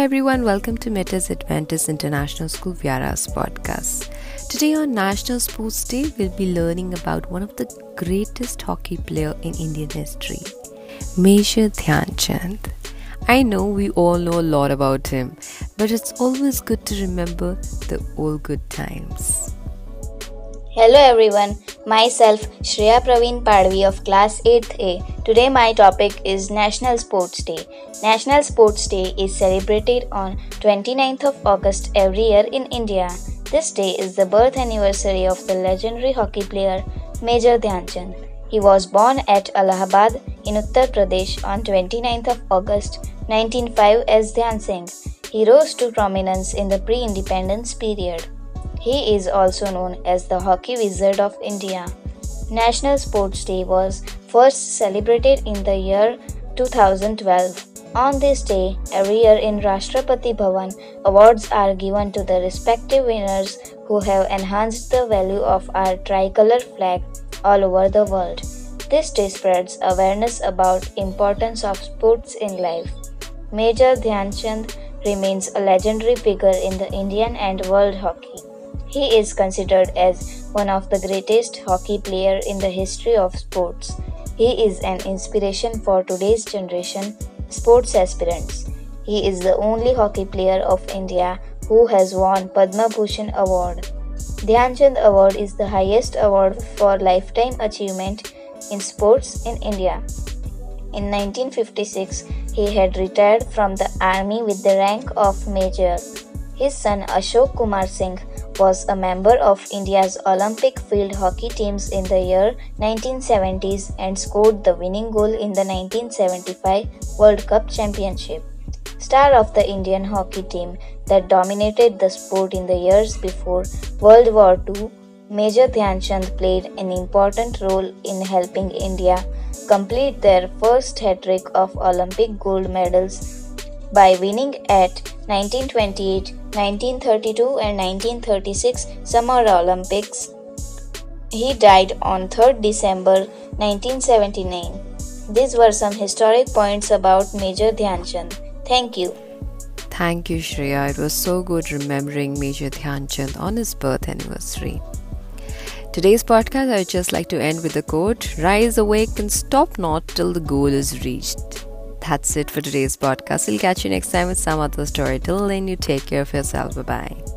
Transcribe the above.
Hi everyone, welcome to Metas Adventist International School Vyara's podcast. Today on National Sports Day, we'll be learning about one of the greatest hockey player in Indian history, Major Dhyan Chand. I know we all know a lot about him, but it's always good to remember the old good times. Hello everyone, myself Shreya Praveen Padvi of class 8th A. Today my topic is National Sports Day. National Sports Day is celebrated on 29th of August every year in India. This day is the birth anniversary of the legendary hockey player Major Dhyanchand. He was born at Allahabad in Uttar Pradesh on 29th of August 1905 as Dhyan Singh. He rose to prominence in the pre-independence period. He is also known as the Hockey Wizard of India. National Sports Day was first celebrated in the year 2012. On this day, every year in Rashtrapati Bhavan, awards are given to the respective winners who have enhanced the value of our tricolor flag all over the world. This day spreads awareness about importance of sports in life. Major Dhyan Chand remains a legendary figure in the Indian and world hockey. He is considered as one of the greatest hockey player in the history of sports. He is an inspiration for today's generation sports aspirants. He is the only hockey player of India who has won Padma Bhushan award. Dhyanchand award is the highest award for lifetime achievement in sports in India. In 1956, he had retired from the army with the rank of major. His son Ashok Kumar Singh was a member of India's Olympic field hockey teams in the year 1970s and scored the winning goal in the 1975 World Cup Championship. Star of the Indian hockey team that dominated the sport in the years before World War II, Major Dhyan Chand played an important role in helping India complete their first hat trick of Olympic gold medals by winning at 1928, 1932 and 1936 Summer Olympics. He died on 3rd December 1979. These were some historic points about Major Dhyan Chand. Thank you. Thank you, Shreya. It was so good remembering Major Dhyan Chand on his birth anniversary. Today's podcast, I would just like to end with a quote Rise, awake, and stop not till the goal is reached that's it for today's podcast. We'll catch you next time with some other story. Till then, you take care of yourself. Bye bye.